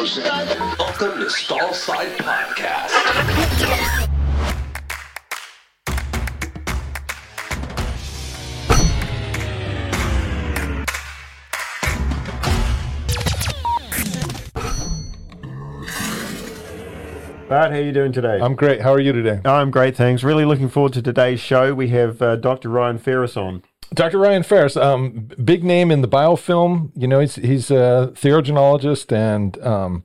Welcome to Stallside Podcast. Bart, how are you doing today? I'm great. How are you today? I'm great, thanks. Really looking forward to today's show. We have uh, Dr. Ryan Ferris on. Dr. Ryan Ferris, um, big name in the biofilm. You know, he's he's a theriogenologist, and um,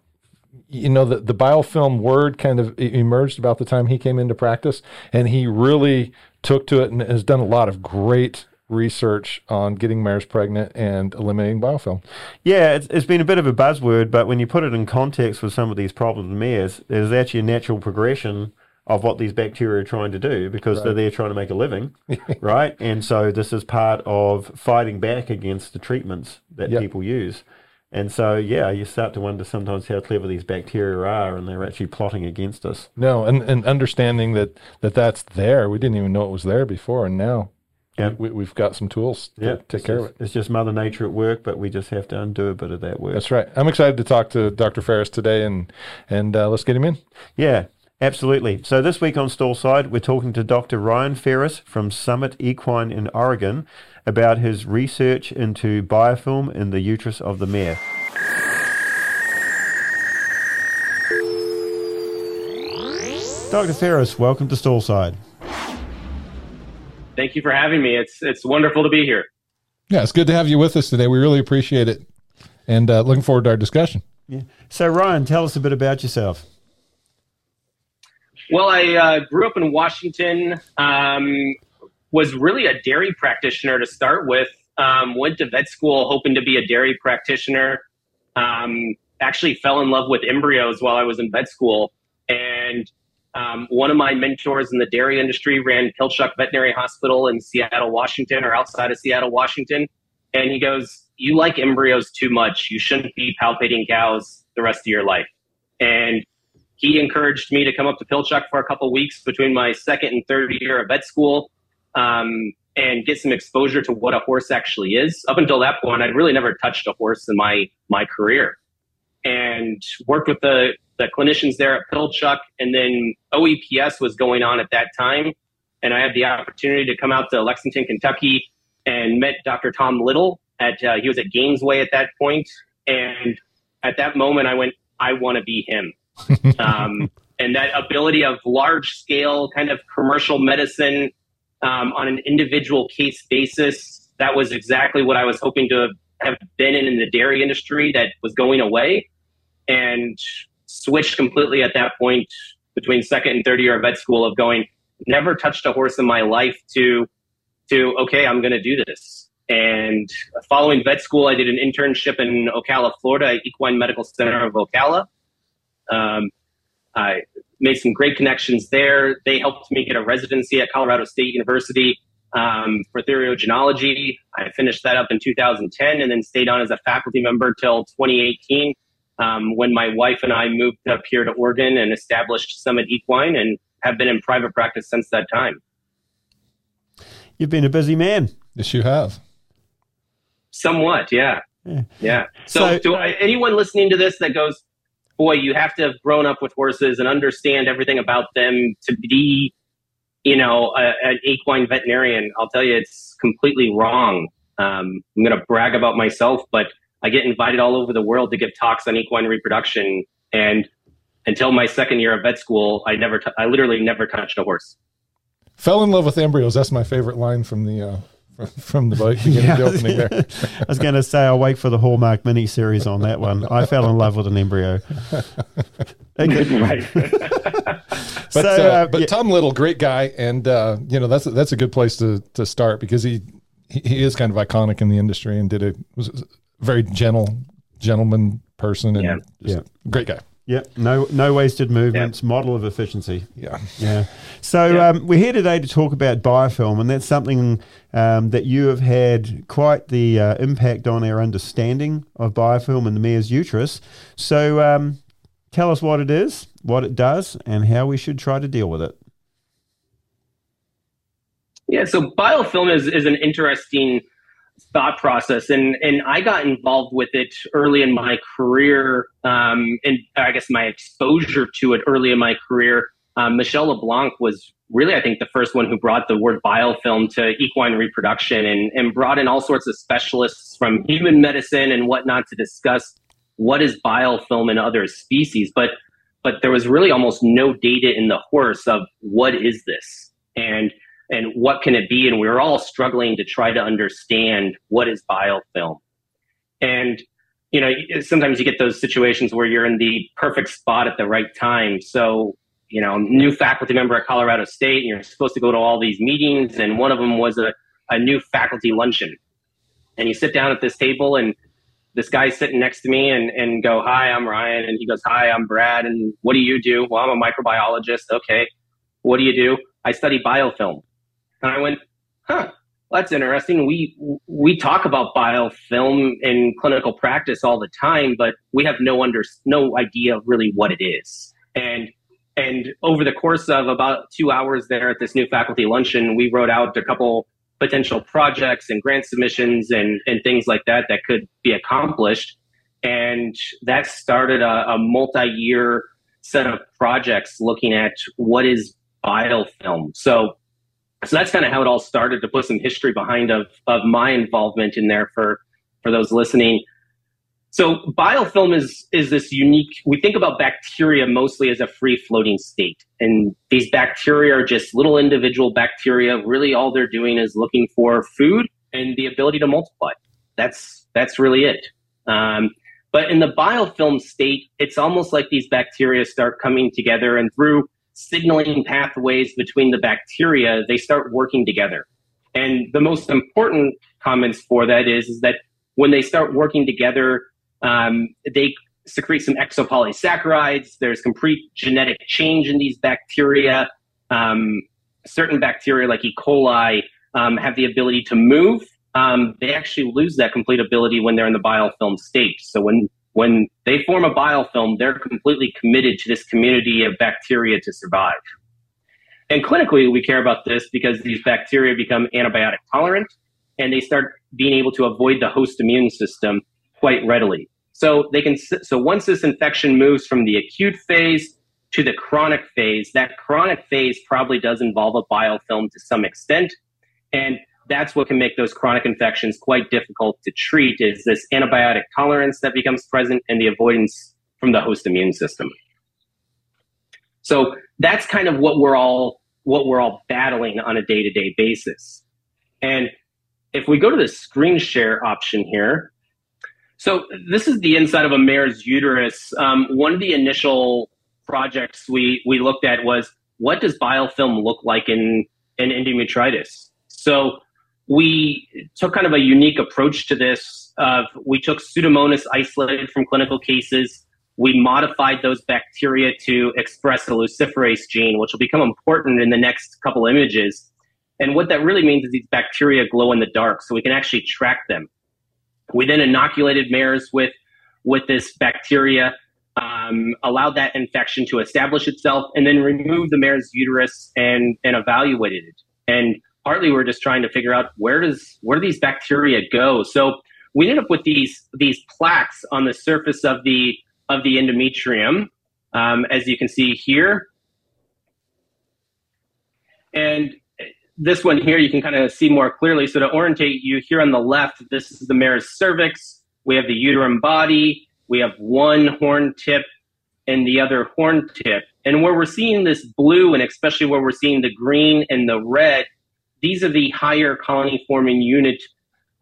you know the the biofilm word kind of emerged about the time he came into practice, and he really took to it and has done a lot of great research on getting mares pregnant and eliminating biofilm. Yeah, it's, it's been a bit of a buzzword, but when you put it in context with some of these problems mares, there's actually a natural progression of what these bacteria are trying to do because they're there trying to make a living, right? And so this is part of fighting back against the treatments that Yep. people use. And so, yeah, you start to wonder sometimes how clever these bacteria are, and they're actually plotting against us. No, and, and understanding that, that that's there. We didn't even know it was there before, and now Yeah. we, we've got some tools to Yeah, take it's care of just- it. It's just Mother Nature at work, but we just have to undo a bit of that work. That's right. I'm excited to talk to Dr. Ferris today, and and uh, let's get him in. Yeah, absolutely. So this week on Stallside, we're talking to Dr. Ryan Ferris from Summit Equine in Oregon about his research into biofilm in the uterus of the mare. Dr. Ferris, welcome to Stallside. Thank you for having me. It's it's wonderful to be here. Yeah, it's good to have you with us today. We really appreciate it, and uh, looking forward to our discussion. Yeah. So Ryan, tell us a bit about yourself. Well, I uh, grew up in Washington. Um, was really a dairy practitioner to start with. Um, went to vet school hoping to be a dairy practitioner. Um, actually fell in love with embryos while I was in vet school, and um, one of my mentors in the dairy industry ran Pilchuck Veterinary Hospital in Seattle, Washington, or outside of Seattle, Washington. And he goes, "You like embryos too much. You shouldn't be palpating cows the rest of your life." And he encouraged me to come up to Pilchuck for a couple weeks between my second and third year of vet school um, and get some exposure to what a horse actually is. Up until that point, I'd really never touched a horse in my my career, and worked with the the clinicians there at Pilchuck. And then OEPS was going on at that time, and I had the opportunity to come out to Lexington, Kentucky, and met Dr. Tom Little at uh, he was at Gainesway at that point, and at that moment, I went, I want to be him um, and that ability of large scale kind of commercial medicine um, on an individual case basis that was exactly what i was hoping to have been in in the dairy industry that was going away and switched completely at that point between second and third year of vet school of going never touched a horse in my life to to okay i'm going to do this. And following vet school i did an internship in ocala florida equine medical center of ocala um, I made some great connections there. They helped me get a residency at Colorado State University um, for theriogenology. I finished that up in 2010 and then stayed on as a faculty member till 2018 um, when my wife and I moved up here to Oregon and established Summit Equine and have been in private practice since that time. You've been a busy man. Yes, you have. Somewhat, yeah. Yeah. Yeah. So, So- to anyone listening to this that goes, boy, you have to have grown up with horses and understand everything about them to be, you know, a, an equine veterinarian, I'll tell you, it's completely wrong. Um, I'm going to brag about myself, but I get invited all over the world to give talks on equine reproduction. And until my second year of vet school, I never, t- I literally never touched a horse. Fell in love with embryos. That's my favorite line from the uh, from, from the beginning of the opening there. I was going to say I'll wait for the Hallmark mini series on that one. I fell in love with an embryo. Okay. But So, uh, uh, but yeah. Tom Little, great guy, and uh, you know that's a, that's a good place to to start because he he he is kind of iconic in the industry and did a was a very gentle gentleman person and Yeah. just Yeah. great guy. Yeah, no, no wasted movements. Model of efficiency. Yeah. Yeah. So Yeah. Um, we're here today to talk about biofilm, and that's something um, that you have had quite the uh, impact on our understanding of biofilm and the mare's uterus. So um, tell us what it is, what it does, and how we should try to deal with it. Yeah, so biofilm is, is an interesting thought process, and and I got involved with it early in my career, um, and I guess my exposure to it early in my career. Um, Michelle LeBlanc was really, I think, the first one who brought the word biofilm to equine reproduction, and and brought in all sorts of specialists from human medicine and whatnot to discuss what is biofilm in other species, but but there was really almost no data in the horse of what is this and and what can it be and we were all struggling to try to understand what is biofilm and you know sometimes you get those situations where you're in the perfect spot at the right time so you know new faculty member at colorado state and you're supposed to go to all these meetings and one of them was a, a new faculty luncheon and you sit down at this table and this guy's sitting next to me and, and go, Hi, I'm Ryan. And he goes, Hi, I'm Brad. And what do you do? Well, I'm a microbiologist. Okay. What do you do? I study biofilm. And I went, Huh, well, that's interesting. We, we talk about biofilm in clinical practice all the time, but we have no under, no idea really what it is. And, and over the course of about two hours there at this new faculty luncheon, we wrote out a couple potential projects and grant submissions and, and things like that that could be accomplished. And that started a, a multi year set of projects looking at what is biofilm. So, so that's kind of how it all started to put some history behind of, of my involvement in there for, for those listening. So biofilm is is this unique. We think about bacteria mostly as a free floating state, and these bacteria are just little individual bacteria. Really, all they're doing is looking for food and the ability to multiply. That's that's really it. Um, but in the biofilm state, it's almost like these bacteria start coming together, and through signaling pathways between the bacteria, they start working together. And the most important comments for that is, is that when they start working together, um, they secrete some exopolysaccharides. There's complete genetic change in these bacteria. Um, certain bacteria, like E. coli, um, have the ability to move. Um, they actually lose that complete ability when they're in the biofilm state. So when when they form a biofilm, they're completely committed to this community of bacteria to survive. And clinically, we care about this because these bacteria become antibiotic tolerant and they start being able to avoid the host immune system quite readily. So they can so once this infection moves from the acute phase to the chronic phase, that chronic phase probably does involve a biofilm to some extent. And that's what can make those chronic infections quite difficult to treat is this antibiotic tolerance that becomes present and the avoidance from the host immune system. So that's kind of what we're all what we're all battling on a day-to-day basis. And if we go to the screen share option here, so this is the inside of a mare's uterus. Um, one of the initial projects we we looked at was what does biofilm look like in in endometritis. So we took kind of a unique approach to this. Of we took Pseudomonas isolated from clinical cases. We modified those bacteria to express the luciferase gene, which will become important in the next couple images. And what that really means is these bacteria glow in the dark, so we can actually track them. We then inoculated mares with with this bacteria, um, allowed that infection to establish itself, and then removed the mare's uterus and and evaluated it. And partly we're just trying to figure out where does where do these bacteria go. So we ended up with these these plaques on the surface of the of the endometrium, um, as you can see here. And this one here you can kind of see more clearly. So to orientate you here on the left, this is the mare's cervix. We have the uterine body. We have one horn tip and the other horn tip. And where we're seeing this blue, and especially where we're seeing the green and the red, these are the higher colony forming unit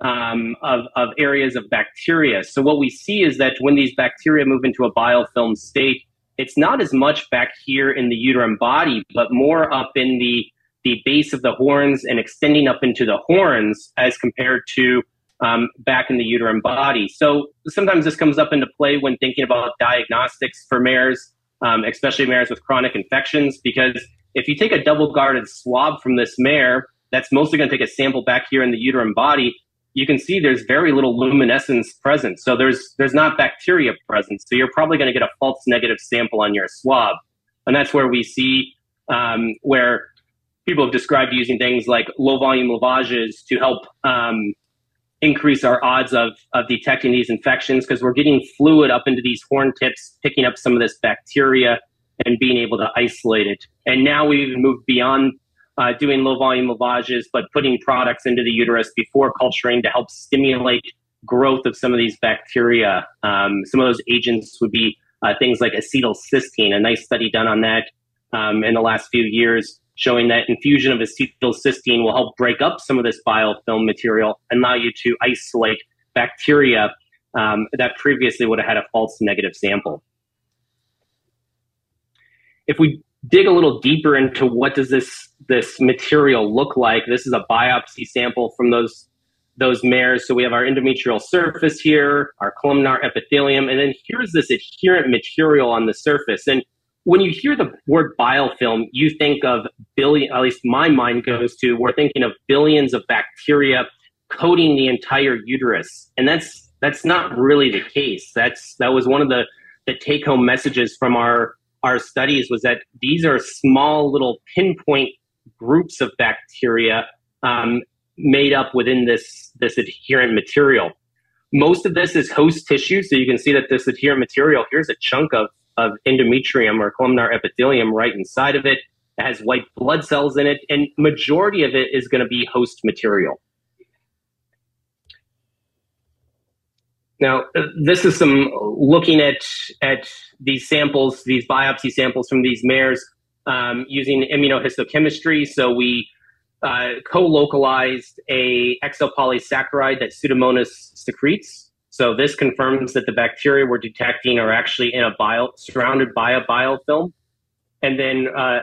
um, of, of areas of bacteria. So what we see is that when these bacteria move into a biofilm state, it's not as much back here in the uterine body, but more up in the the base of the horns and extending up into the horns as compared to um, back in the uterine body. So sometimes this comes up into play when thinking about diagnostics for mares, um, especially mares with chronic infections, because if you take a double guarded swab from this mare, that's mostly going to take a sample back here in the uterine body. You can see there's very little luminescence present. So there's there's not bacteria present. So you're probably going to get a false negative sample on your swab, and that's where we see um, where people have described using things like low volume lavages to help um, increase our odds of, of detecting these infections because we're getting fluid up into these horn tips, picking up some of this bacteria and being able to isolate it. And now we've even moved beyond uh, doing low volume lavages, but putting products into the uterus before culturing to help stimulate growth of some of these bacteria. Um, some of those agents would be uh, things like acetylcysteine, a nice study done on that um, in the last few years showing that infusion of acetylcysteine will help break up some of this biofilm material and allow you to isolate bacteria um, that previously would have had a false negative sample. If we dig a little deeper into what does this this material look like, this is a biopsy sample from those those mares. So we have our endometrial surface here, our columnar epithelium, and then here's this adherent material on the surface. And when you hear the word biofilm, you think of billion, at least my mind goes to, we're thinking of billions of bacteria coating the entire uterus. And that's, that's not really the case. That's, that was one of the, the take home messages from our, our studies was that these are small little pinpoint groups of bacteria um, made up within this, this adherent material. Most of this is host tissue. So you can see that this adherent material, here's a chunk of of endometrium or columnar epithelium right inside of it. It has white blood cells in it, and majority of it is going to be host material. Now, this is some looking at at these samples, these biopsy samples from these mares um, using immunohistochemistry. So we uh, co-localized a exopolysaccharide that Pseudomonas secretes so this confirms that the bacteria we're detecting are actually in a bio, surrounded by a biofilm, and then uh,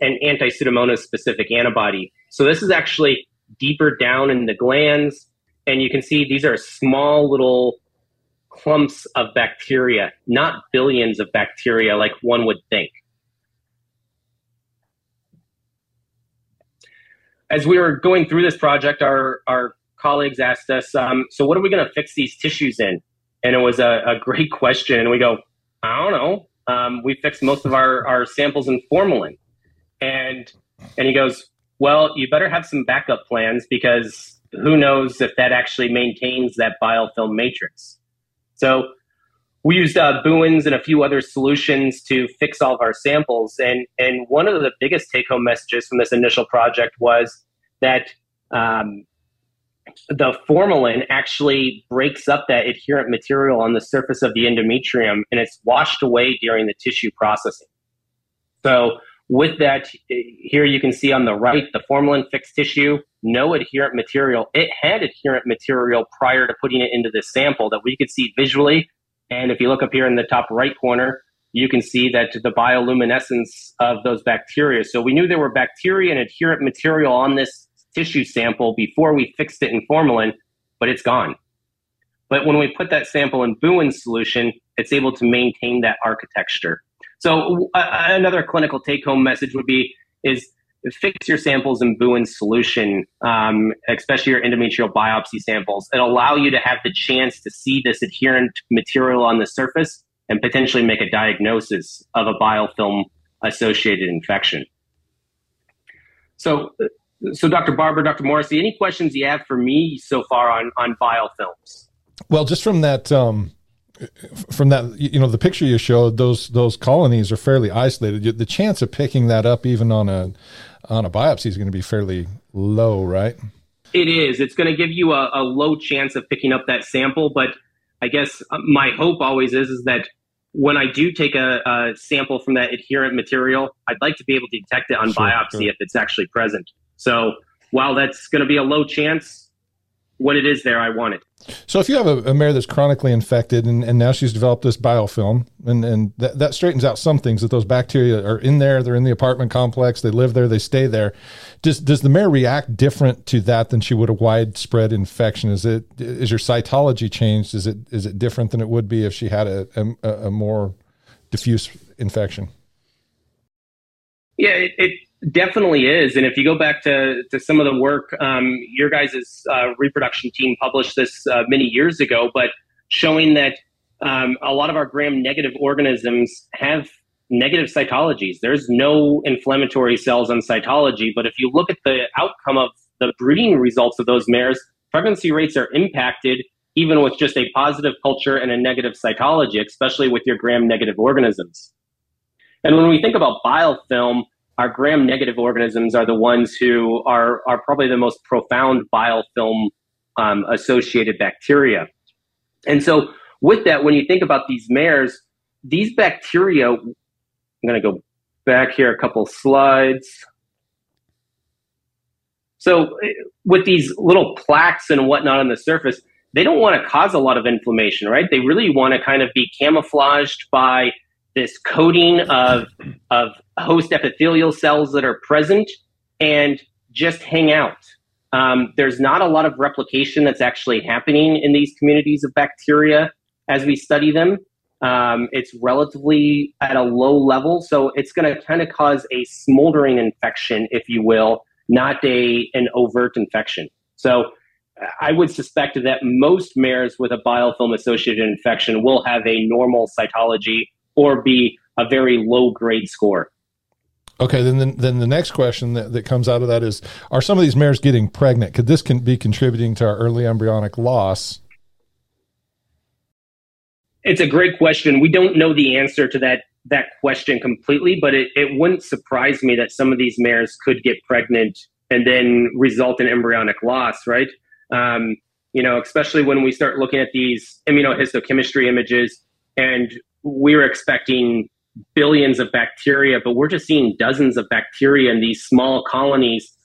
an anti-pseudomonas specific antibody. So this is actually deeper down in the glands, and you can see these are small little clumps of bacteria, not billions of bacteria like one would think. As we were going through this project, our, our colleagues asked us, um, so what are we going to fix these tissues in? And it was a, a great question. And we go, I don't know. Um, we fixed most of our, our samples in formalin. And, and he goes, well, you better have some backup plans because who knows if that actually maintains that biofilm matrix. So we used uh, Bouin's and a few other solutions to fix all of our samples. And, and one of the biggest take home messages from this initial project was that um, the formalin actually breaks up that adherent material on the surface of the endometrium and it's washed away during the tissue processing. So with that, eh, here you can see on the right, the formalin fixed tissue, no adherent material. It had adherent material prior to putting it into this sample that we could see visually. And if you look up here in the top right corner, you can see that the bioluminescence of those bacteria. So we knew there were bacteria and adherent material on this tissue sample before we fixed it in formalin, but it's gone. But when we put that sample in Bouin's solution, it's able to maintain that architecture. So uh, another clinical take-home message would be is fix your samples in Bouin's solution, um, especially your endometrial biopsy samples. It'll allow you to have the chance to see this adherent material on the surface and potentially make a diagnosis of a biofilm associated infection. So so, Dr. Barber, Dr. Morrissey, any questions you have for me so far on on biofilms? Well, just from that, um, from that, you know, the picture you showed, those those colonies are fairly isolated. The chance of picking that up, even on a on a biopsy, is going to be fairly low, right? It is. It's going to give you a, a low chance of picking up that sample, but I guess uh, my hope always is is that when I do take a, a, sample from that adherent material, I'd like to be able to detect it on sure, biopsy sure. if it's actually present. So while that's going to be a low chance, when it is there, I want it. So if you have a, a mare that's chronically infected and, and now she's developed this biofilm and, and that, that straightens out some things that those bacteria are in there, they're in the apartment complex, they live there, they stay there. Does, does the mare react different to that than she would a widespread infection? Is it, is your cytology changed? Is it, is it different than it would be if she had a, a, a more diffuse infection? Yeah, it, it Definitely is. And if you go back to, to some of the work, um, your guys' uh, reproduction team published this uh, many years ago, but showing that um, a lot of our gram negative organisms have negative cytologies. There's no inflammatory cells on cytology, but if you look at the outcome of the breeding results of those mares, pregnancy rates are impacted even with just a positive culture and a negative cytology, especially with your gram negative organisms. And when we think about biofilm, our gram negative organisms are the ones who are, are probably the most profound biofilm um, associated bacteria. And so, with that, when you think about these mares, these bacteria, I'm going to go back here a couple slides. So, with these little plaques and whatnot on the surface, they don't want to cause a lot of inflammation, right? They really want to kind of be camouflaged by this coating of, of host epithelial cells that are present and just hang out. Um, there's not a lot of replication that's actually happening in these communities of bacteria as we study them. Um, it's relatively at a low level, so it's going to kind of cause a smoldering infection, if you will, not a an overt infection. So I would suspect that most mares with a biofilm associated infection will have a normal cytology or be a very low grade score. Okay, then, then then the next question that, that comes out of that is: Are some of these mares getting pregnant? Could this can be contributing to our early embryonic loss? It's a great question. We don't know the answer to that that question completely, but it, it wouldn't surprise me that some of these mares could get pregnant and then result in embryonic loss, right? Um, you know, especially when we start looking at these immunohistochemistry images, and we were expecting billions of bacteria, but we're just seeing dozens of bacteria in these small colonies.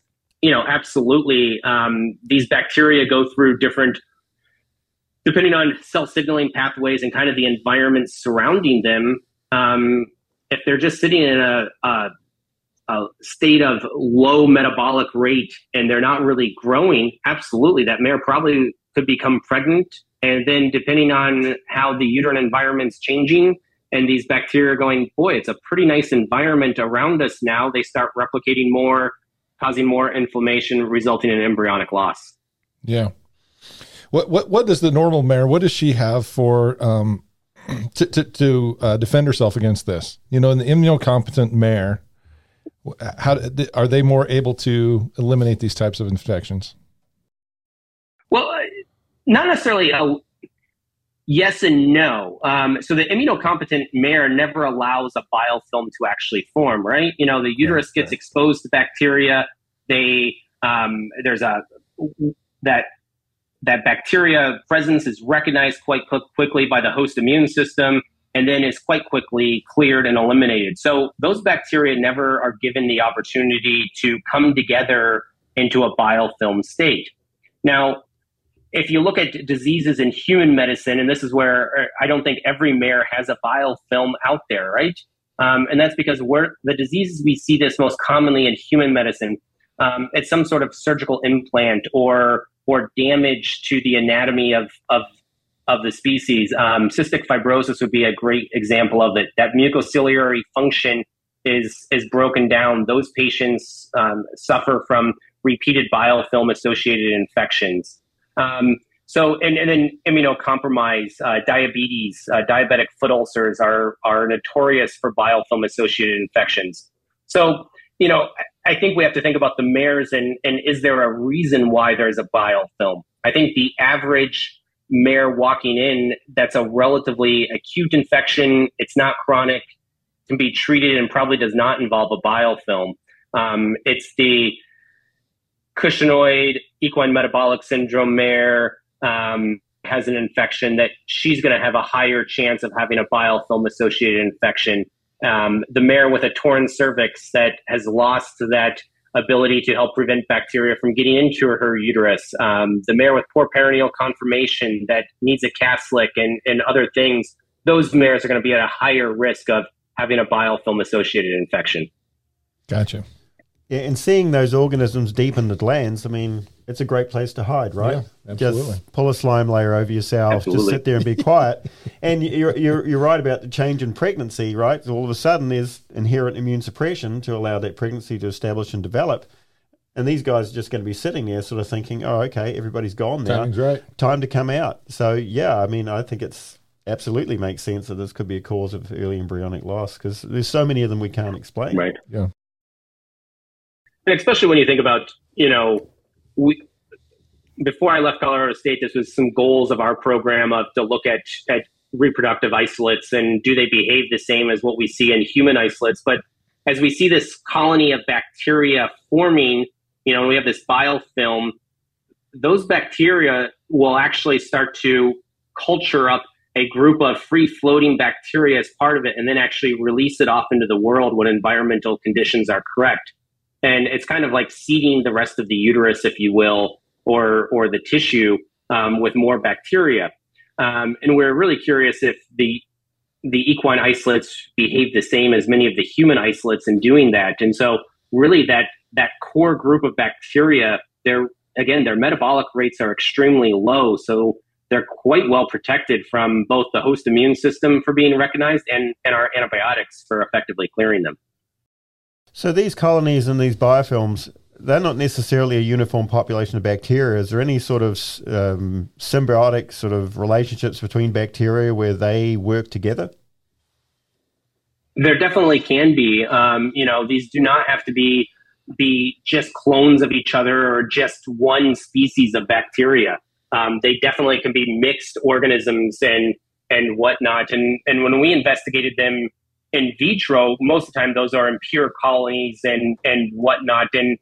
You know, absolutely, um, these bacteria go through different, depending on cell signaling pathways and kind of the environment surrounding them. Um, if they're just sitting in a, a a state of low metabolic rate and they're not really growing, absolutely, that mare probably could become pregnant. And then, depending on how the uterine environment's changing, and these bacteria are going, boy, it's a pretty nice environment around us now. They start replicating more, causing more inflammation, resulting in embryonic loss. Yeah. What what what does the normal mare? What does she have for um, to to, to uh, defend herself against this? You know, in the immunocompetent mare, how are they more able to eliminate these types of infections? Well, not necessarily a yes and no. Um, so the immunocompetent mare never allows a biofilm to actually form, right? You know, the uterus gets exposed to bacteria. They um, there's a that that bacteria presence is recognized quite quickly by the host immune system and then is quite quickly cleared and eliminated. So those bacteria never are given the opportunity to come together into a biofilm state. Now, if you look at diseases in human medicine, and this is where uh, I don't think every mare has a biofilm out there, right? Um, and that's because we're, the diseases we see this most commonly in human medicine, um, it's some sort of surgical implant or or damage to the anatomy of, of of the species. Um, cystic fibrosis would be a great example of it. That mucociliary function is is broken down. Those patients um, suffer from repeated biofilm associated infections. Um, so, and, and then immunocompromise, uh, diabetes, uh, diabetic foot ulcers are are notorious for biofilm associated infections. So, you know, I think we have to think about the mares and and is there a reason why there's a biofilm? I think the average mare walking in that's a relatively acute infection. It's not chronic, can be treated, and probably does not involve a biofilm. Um, it's the cushingoid equine metabolic syndrome mare um, has an infection that she's going to have a higher chance of having a biofilm associated infection. Um, the mare with a torn cervix that has lost that ability to help prevent bacteria from getting into her uterus. Um, the mare with poor perineal conformation that needs a Caslick and, and other things, those mares are going to be at a higher risk of having a biofilm associated infection. Gotcha. Yeah, and seeing those organisms deep in the glands, I mean, it's a great place to hide, right? Yeah, absolutely. Just pull a slime layer over yourself, absolutely. just sit there and be quiet. and you're, you're, you're right about the change in pregnancy, right? So all of a sudden there's inherent immune suppression to allow that pregnancy to establish and develop. And these guys are just going to be sitting there sort of thinking, oh, okay, everybody's gone now. Timing's right. Time to come out. So, yeah, I mean, I think it's absolutely makes sense that this could be a cause of early embryonic loss because there's so many of them we can't explain. Right. Yeah and especially when you think about you know we before I left Colorado State, this was some goals of our program of to look at, at reproductive isolates and do they behave the same as what we see in human isolates. But as we see this colony of bacteria forming, you know, we have this biofilm, those bacteria will actually start to culture up a group of free floating bacteria as part of it and then actually release it off into the world when environmental conditions are correct. And it's kind of like seeding the rest of the uterus, if you will, or, or the tissue um, with more bacteria. Um, and we're really curious if the the equine isolates behave the same as many of the human isolates in doing that. And so really that that core group of bacteria, they're again, their metabolic rates are extremely low. So they're quite well protected from both the host immune system for being recognized and, and our antibiotics for effectively clearing them. So these colonies and these biofilms, they're not necessarily a uniform population of bacteria. Is there any sort of um, symbiotic sort of relationships between bacteria where they work together? There definitely can be. Um, you know, these do not have to be be just clones of each other or just one species of bacteria. Um, they definitely can be mixed organisms and and whatnot. And and when we investigated them in vitro, most of the time those are impure colonies and and whatnot. And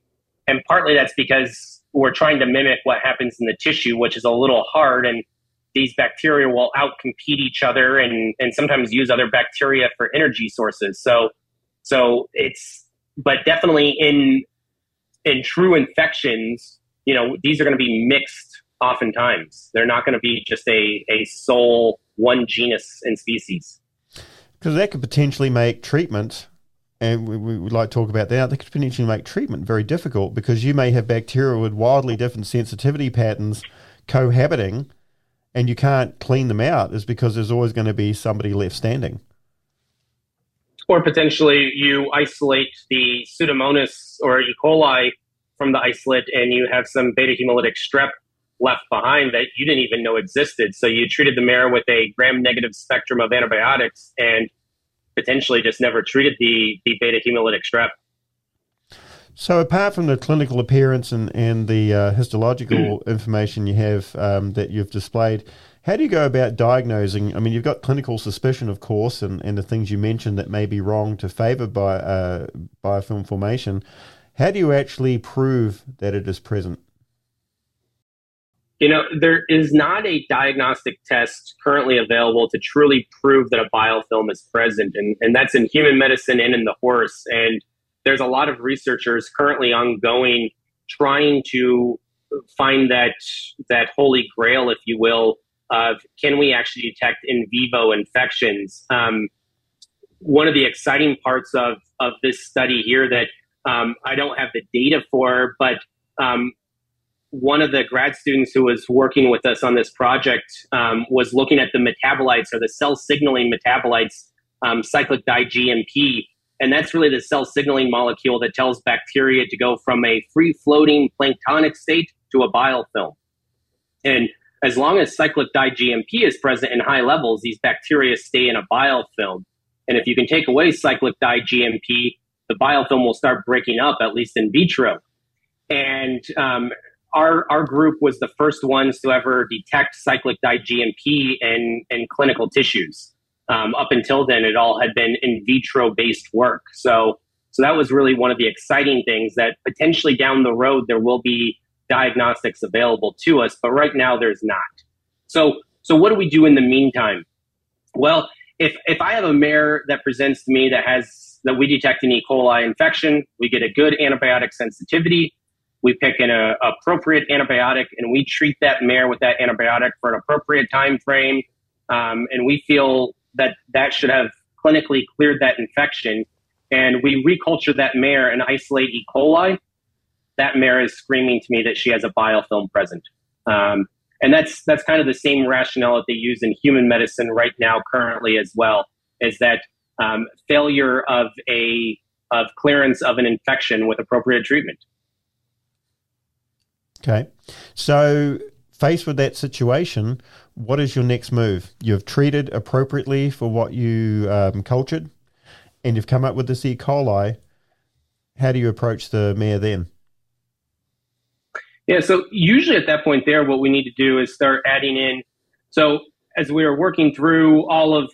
and partly that's because we're trying to mimic what happens in the tissue, which is a little hard. And these bacteria will outcompete each other and and sometimes use other bacteria for energy sources. So so it's but definitely in in true infections, you know, these are going to be mixed oftentimes. They're not going to be just a, a sole one genus and species. Because that could potentially make treatment, and we, we would like to talk about that, that could potentially make treatment very difficult because you may have bacteria with wildly different sensitivity patterns cohabiting and you can't clean them out is because there's always going to be somebody left standing. Or potentially you isolate the Pseudomonas or E. coli from the isolate and you have some beta hemolytic strep left behind that you didn't even know existed. So you treated the mare with a gram negative spectrum of antibiotics and potentially just never treated the, the beta hemolytic strep. So, apart from the clinical appearance and, and the uh, histological information you have um, that you've displayed, how do you go about diagnosing? I mean, you've got clinical suspicion, of course, and, and the things you mentioned that may be wrong to favour by, uh, biofilm formation. How do you actually prove that it is present? You know, there is not a diagnostic test currently available to truly prove that a biofilm is present, and, and that's in human medicine and in the horse. And there's a lot of researchers currently ongoing trying to find that that holy grail, if you will, of can we actually detect in vivo infections? Um, one of the exciting parts of of this study here that um, I don't have the data for, but um, one of the grad students who was working with us on this project um, was looking at the metabolites or the cell signaling metabolites, um, cyclic di-GMP, and that's really the cell signaling molecule that tells bacteria to go from a free floating planktonic state to a biofilm. And as long as cyclic di-GMP is present in high levels, these bacteria stay in a biofilm. And if you can take away cyclic di-GMP, the biofilm will start breaking up, at least in vitro. And um, our our group was the first ones to ever detect cyclic di-GMP in in clinical tissues. Um, up until then, it all had been in vitro based work. So so that was really one of the exciting things that potentially down the road there will be diagnostics available to us, but right now there's not. So so what do we do in the meantime? Well, if if I have a mare that presents to me that has that we detect an E. coli infection, we get a good antibiotic sensitivity we pick an uh, appropriate antibiotic and we treat that mare with that antibiotic for an appropriate time frame. Um, and we feel that that should have clinically cleared that infection. And we reculture that mare and isolate E. coli. That mare is screaming to me that she has a biofilm present. Um, and that's that's kind of the same rationale that they use in human medicine right now, currently as well. Is that um, failure of a of clearance of an infection with appropriate treatment. Okay. So, faced with that situation, what is your next move? You've treated appropriately for what you um, cultured, and you've come up with this E. coli. How do you approach the mare then? Yeah, so usually at that point there, what we need to do is start adding in. So as we were working through all of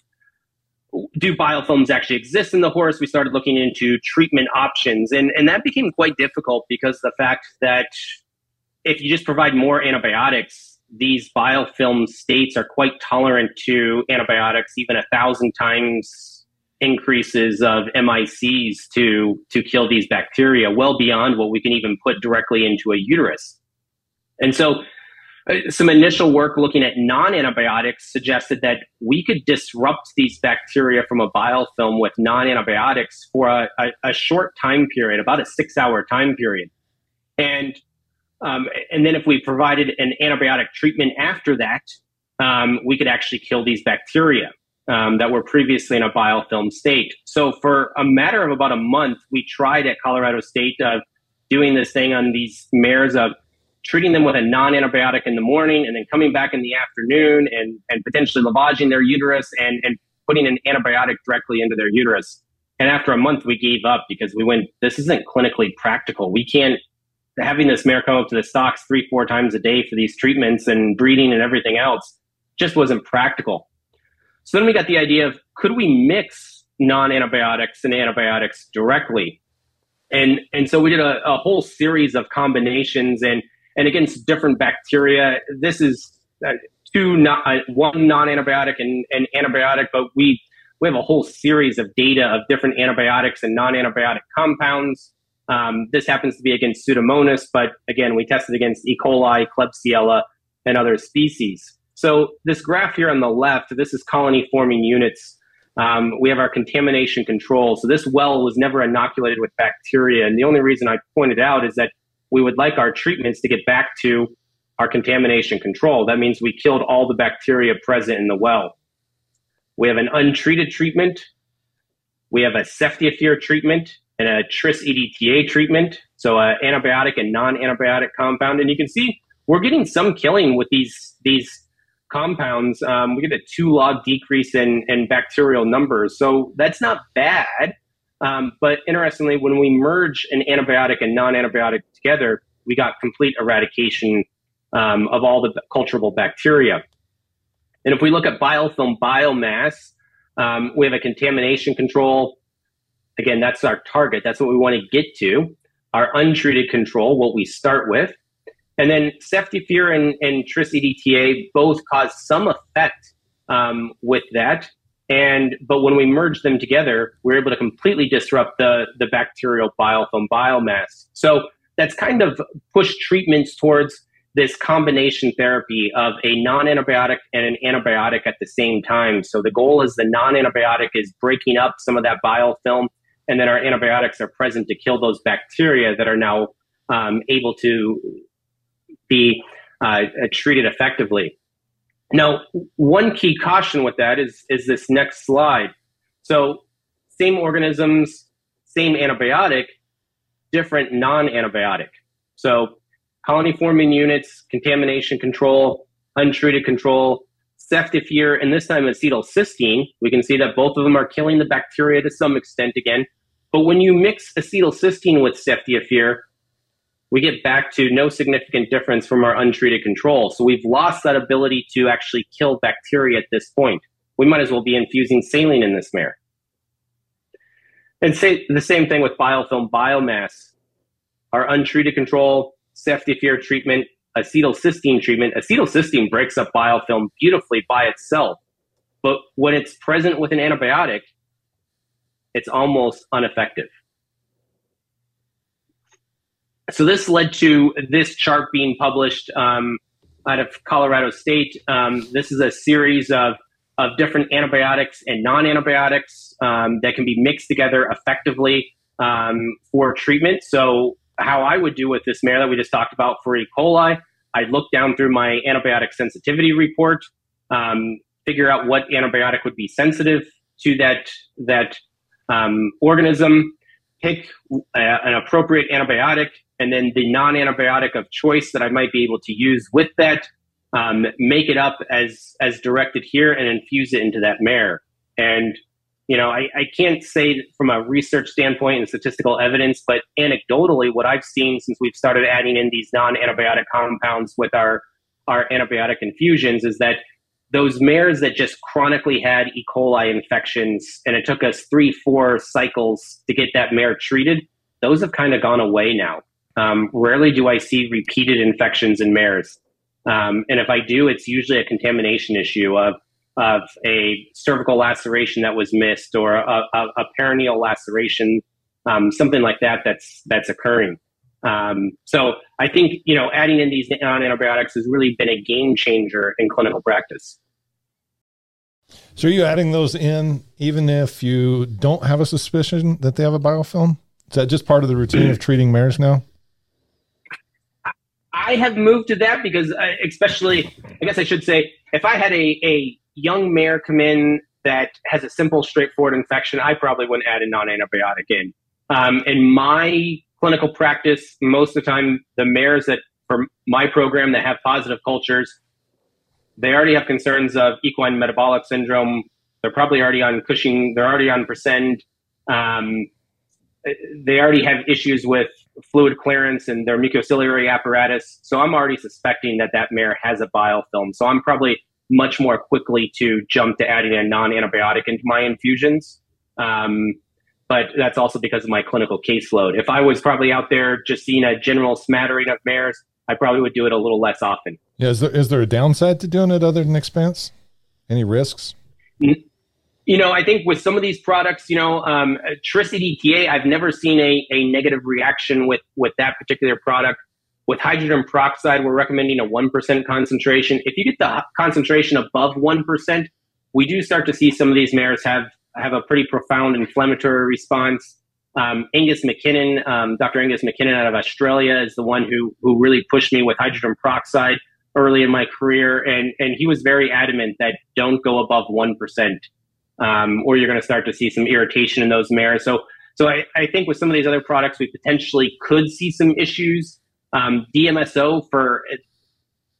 do biofilms actually exist in the horse, we started looking into treatment options. And, and that became quite difficult because the fact that if you just provide more antibiotics, these biofilm states are quite tolerant to antibiotics, even a thousand times increases of MICs to, to kill these bacteria, well beyond what we can even put directly into a uterus. And so uh, some initial work looking at non-antibiotics suggested that we could disrupt these bacteria from a biofilm with non-antibiotics for a, a, a short time period, about a six-hour time period. And um, and then if we provided an antibiotic treatment after that, um, we could actually kill these bacteria um, that were previously in a biofilm state. So for a matter of about a month, we tried at Colorado State of doing this thing on these mares of treating them with a non-antibiotic in the morning and then coming back in the afternoon and, and potentially lavaging their uterus and, and putting an antibiotic directly into their uterus. And after a month, we gave up because we went, this isn't clinically practical. We can't, having this mare come up to the stocks three, four times a day for these treatments and breeding and everything else just wasn't practical. So then we got the idea of could we mix non antibiotics and antibiotics directly? And, and so we did a, a whole series of combinations and and against different bacteria. This is uh, two not, uh, one non-antibiotic and an antibiotic, but we we have a whole series of data of different antibiotics and non-antibiotic compounds. Um, this happens to be against Pseudomonas, but again, we tested against E. coli, Klebsiella, and other species. So this graph here on the left, this is colony forming units. Um, we have our contamination control. So this well was never inoculated with bacteria. And the only reason I pointed out is that we would like our treatments to get back to our contamination control. That means we killed all the bacteria present in the well. We have an untreated treatment. We have a ceftiofur treatment and a tris EDTA treatment. So an antibiotic and non-antibiotic compound. And you can see we're getting some killing with these, these compounds. Um, we get a two log decrease in, in bacterial numbers. So that's not bad. Um, but interestingly, when we merge an antibiotic and non-antibiotic together, we got complete eradication um, of all the culturable bacteria. And if we look at biofilm biomass, um, we have a contamination control. Again, that's our target. That's what we want to get to. Our untreated control, what we start with. And then ceftiofur and, and tris EDTA both cause some effect um, with that. And but when we merge them together, we're able to completely disrupt the the bacterial biofilm biomass. So that's kind of pushed treatments towards this combination therapy of a non-antibiotic and an antibiotic at the same time. So the goal is the non-antibiotic is breaking up some of that biofilm, and then our antibiotics are present to kill those bacteria that are now um, able to be uh, treated effectively. Now, one key caution with that is, is this next slide. So, same organisms, same antibiotic, different non antibiotic. So, colony forming units, contamination control, untreated control, ceftiofur, and this time acetylcysteine. We can see that both of them are killing the bacteria to some extent again. But when you mix acetylcysteine with ceftiofur, we get back to no significant difference from our untreated control. So we've lost that ability to actually kill bacteria at this point. We might as well be infusing saline in this mare. And say the same thing with biofilm biomass. Our untreated control, ceftiofur treatment, acetylcysteine treatment. Acetylcysteine breaks up biofilm beautifully by itself. But when it's present with an antibiotic, it's almost ineffective. So this led to this chart being published um, out of Colorado State. Um, this is a series of of different antibiotics and non-antibiotics um, that can be mixed together effectively um, for treatment. So how I would do with this mare that we just talked about for E. coli, I'd look down through my antibiotic sensitivity report, um, figure out what antibiotic would be sensitive to that that um, organism, pick a, an appropriate antibiotic, and then the non-antibiotic of choice that I might be able to use with that, um, make it up as as directed here, and infuse it into that mare. And you know, I, I can't say from a research standpoint and statistical evidence, but anecdotally, what I've seen since we've started adding in these non-antibiotic compounds with our our antibiotic infusions is that those mares that just chronically had E. coli infections, and it took us three, four cycles to get that mare treated, those have kind of gone away now. Um, rarely do I see repeated infections in mares. Um, and if I do, it's usually a contamination issue of of a cervical laceration that was missed or a, a, a perineal laceration, um, something like that that's that's occurring. Um, so I think you know adding in these non-antibiotics has really been a game changer in clinical practice. So are you adding those in even if you don't have a suspicion that they have a biofilm? Is that just part of the routine of treating mares now? I have moved to that because, I, especially, I guess I should say, if I had a, a young mare come in that has a simple, straightforward infection, I probably wouldn't add a non-antibiotic in. Um, in my clinical practice, most of the time, the mares that for my program that have positive cultures, they already have concerns of equine metabolic syndrome. They're probably already on Cushing. They're already on Prascend. Um, they already have issues with fluid clearance and their mucociliary apparatus. So I'm already suspecting that that mare has a biofilm. So I'm probably much more quickly to jump to adding a non-antibiotic into my infusions. Um, but that's also because of my clinical caseload. If I was probably out there just seeing a general smattering of mares, I probably would do it a little less often. Yeah, is there is there a downside to doing it other than expense? Any risks? You know, I think with some of these products, you know, um, Tris-EDTA, I've never seen a, a negative reaction with with that particular product. With hydrogen peroxide, we're recommending a 1% concentration. If you get the concentration above 1%, we do start to see some of these mares have, have a pretty profound inflammatory response. Um, Angus McKinnon, um, Dr. Angus McKinnon out of Australia is the one who, who really pushed me with hydrogen peroxide early in my career. And, and he was very adamant that don't go above 1%, um, or you're going to start to see some irritation in those mares. So, so I, I think with some of these other products, we potentially could see some issues um, DMSO for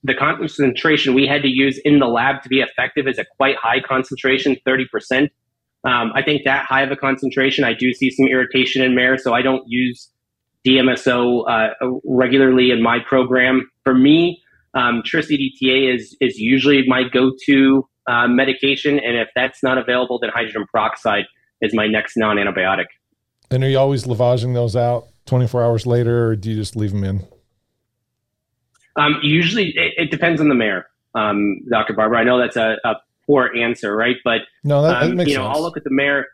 the concentration we had to use in the lab to be effective is a quite high concentration, 30%. Um, I think that high of a concentration, I do see some irritation in mare, so I don't use DMSO uh, regularly in my program. For me, um, EDTA is is usually my go-to uh, medication, and if that's not available, then hydrogen peroxide is my next non-antibiotic. And are you always lavaging those out 24 hours later, or do you just leave them in? Um, usually, it, it, depends on the mare, um, Dr. Barber. I know that's a, a poor answer, right? But no, that, um, makes you know, sense. I'll look at the mare.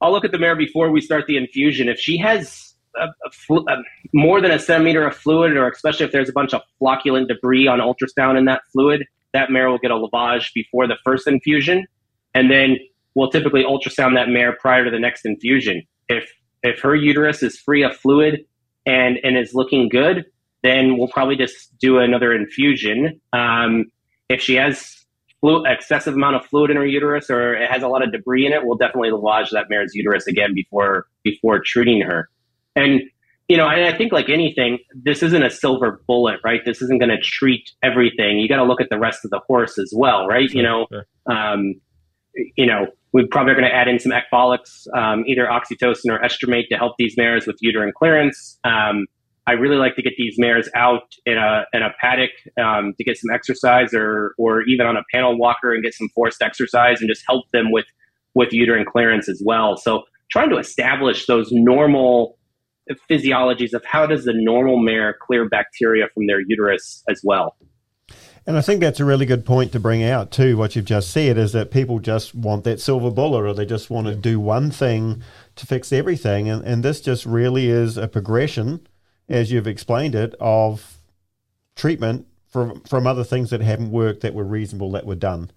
I'll look at the mare before we start the infusion. If she has a, a flu, more than a centimeter of fluid, or especially if there's a bunch of flocculent debris on ultrasound in that fluid, that mare will get a lavage before the first infusion, and then we'll typically ultrasound that mare prior to the next infusion. If if her uterus is free of fluid and and is looking good, then we'll probably just do another infusion. Um, if she has flu- excessive amount of fluid in her uterus or it has a lot of debris in it, we'll definitely lavage that mare's uterus again before before treating her. And you know, I, I think like anything, this isn't a silver bullet, right? This isn't going to treat everything. You got to look at the rest of the horse as well, right? Sure, you know, sure. um, you know, we're probably going to add in some ecbolics, um, either oxytocin or Estrumate to help these mares with uterine clearance. Um, I really like to get these mares out in a in a paddock um, to get some exercise, or or even on a panel walker and get some forced exercise, and just help them with with uterine clearance as well. So trying to establish those normal physiologies of how does the normal mare clear bacteria from their uterus as well. And I think that's a really good point to bring out too. What you've just said is that people just want that silver bullet, or they just want to do one thing to fix everything, and and this just really is a progression as you've explained it, of treatment from from other things that haven't worked that were reasonable that were done.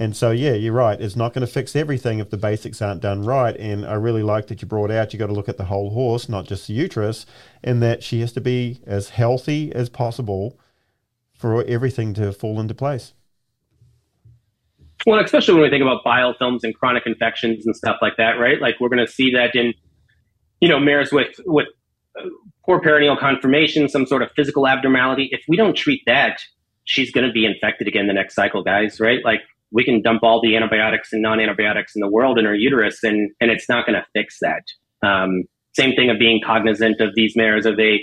And so, yeah, you're right. It's not going to fix everything if the basics aren't done right. And I really like that you brought out you got to look at the whole horse, not just the uterus, and that she has to be as healthy as possible for everything to fall into place. Well, especially when we think about biofilms and chronic infections and stuff like that, right? Like we're going to see that in, you know, mares with with poor perineal conformation, some sort of physical abnormality. If we don't treat that, she's going to be infected again the next cycle, guys, right? Like we can dump all the antibiotics and non-antibiotics in the world in her uterus, and and it's not going to fix that. Um, same thing of being cognizant of these mares of a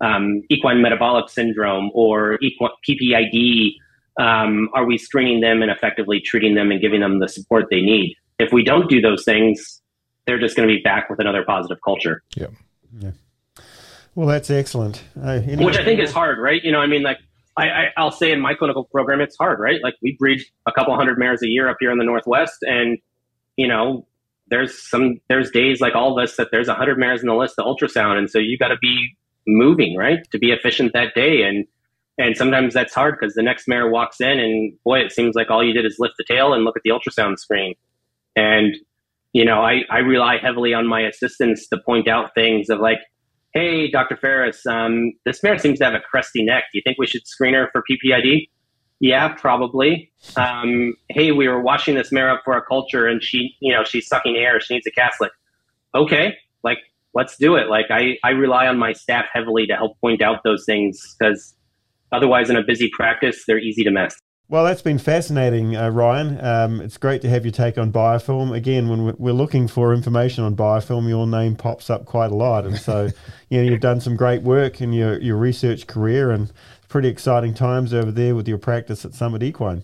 um, equine metabolic syndrome or equine, PPID. Um, are we screening them and effectively treating them and giving them the support they need? If we don't do those things, they're just going to be back with another positive culture. Yeah. Yeah. Well, that's excellent. Uh, Which I think is hard, right? You know, I mean, like I, I, will say in my clinical program, it's hard, right? Like we breed a couple hundred mares a year up here in the Northwest, and you know, there's some there's days like all of us that there's a hundred mares in the list, the ultrasound, and so you got to be moving, right, to be efficient that day, and and sometimes that's hard because the next mare walks in, and boy, it seems like all you did is lift the tail and look at the ultrasound screen, and you know, I I rely heavily on my assistants to point out things of like hey, Dr. Ferris, um, this mare seems to have a crusty neck. Do you think we should screen her for PPID? Yeah, probably. Um, hey, we were washing this mare up for a culture and she, you know, she's sucking air. She needs a Caslick. Okay, like, let's do it. Like, I, I rely on my staff heavily to help point out those things because otherwise, in a busy practice, they're easy to miss. Well, that's been fascinating, uh, Ryan. Um, it's great to have your take on biofilm. Again, when we're looking for information on biofilm, your name pops up quite a lot, and so you know you've done some great work in your your research career, and pretty exciting times over there with your practice at Summit Equine.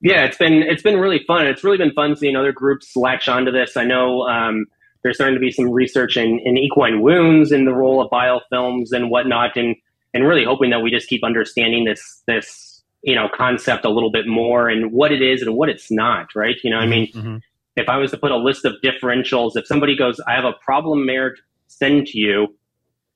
Yeah, it's been it's been really fun. It's really been fun seeing other groups latch onto this. I know um, there's starting to be some research in, in equine wounds and the role of biofilms and whatnot, and and really hoping that we just keep understanding this this you know concept a little bit more and what it is and what it's not right? You know i mean mm-hmm. if i was to put a list of differentials if somebody goes i have a problem mare send to you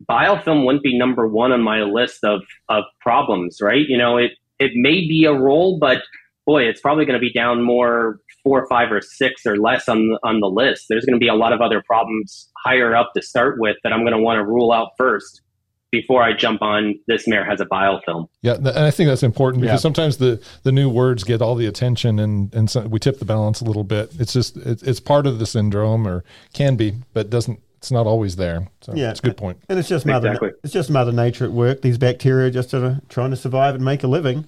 biofilm wouldn't be number one on my list of of problems right? You know it it may be a role but boy it's probably going to be down more four or five or six or less on on the list. There's going to be a lot of other problems higher up to start with that i'm going to want to rule out first before I jump on this mare has a biofilm. Yeah, and I think that's important because yeah. sometimes the the new words get all the attention and and so we tip the balance a little bit. It's just it's, it's part of the syndrome or can be, but doesn't it's not always there. So yeah, it's a good point. And it's just mother exactly. it's just mother nature at work. These bacteria are just uh, trying to survive and make a living,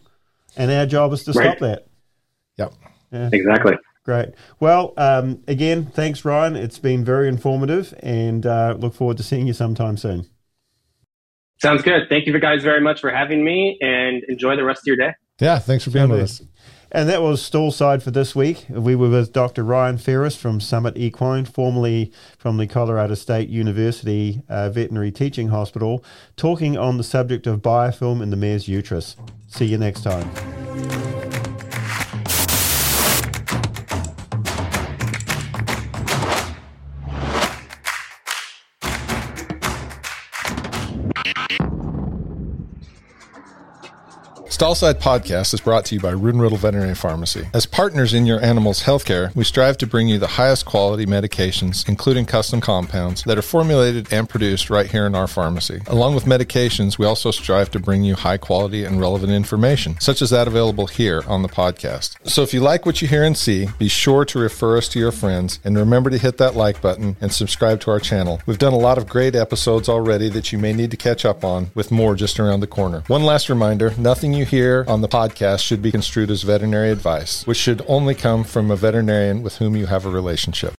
and our job is to right. stop that. Yep. Yeah. Exactly. Great. Well, um, again, thanks, Ryan. It's been very informative, and uh, look forward to seeing you sometime soon. Sounds good. Thank you guys very much for having me and enjoy the rest of your day. Yeah, thanks for being with us. And that was Stallside for this week. We were with Dr. Ryan Ferris from Summit Equine, formerly from the Colorado State University uh, Veterinary Teaching Hospital, talking on the subject of biofilm in the mare's uterus. See you next time. Stallside Podcast is brought to you by Rood Veterinary Pharmacy. As partners in your animal's healthcare, we strive to bring you the highest quality medications, including custom compounds, that are formulated and produced right here in our pharmacy. Along with medications, we also strive to bring you high quality and relevant information, such as that available here on the podcast. So if you like what you hear and see, be sure to refer us to your friends and remember to hit that like button and subscribe to our channel. We've done a lot of great episodes already that you may need to catch up on, with more just around the corner. One last reminder nothing you here on the podcast should be construed as veterinary advice, which should only come from a veterinarian with whom you have a relationship.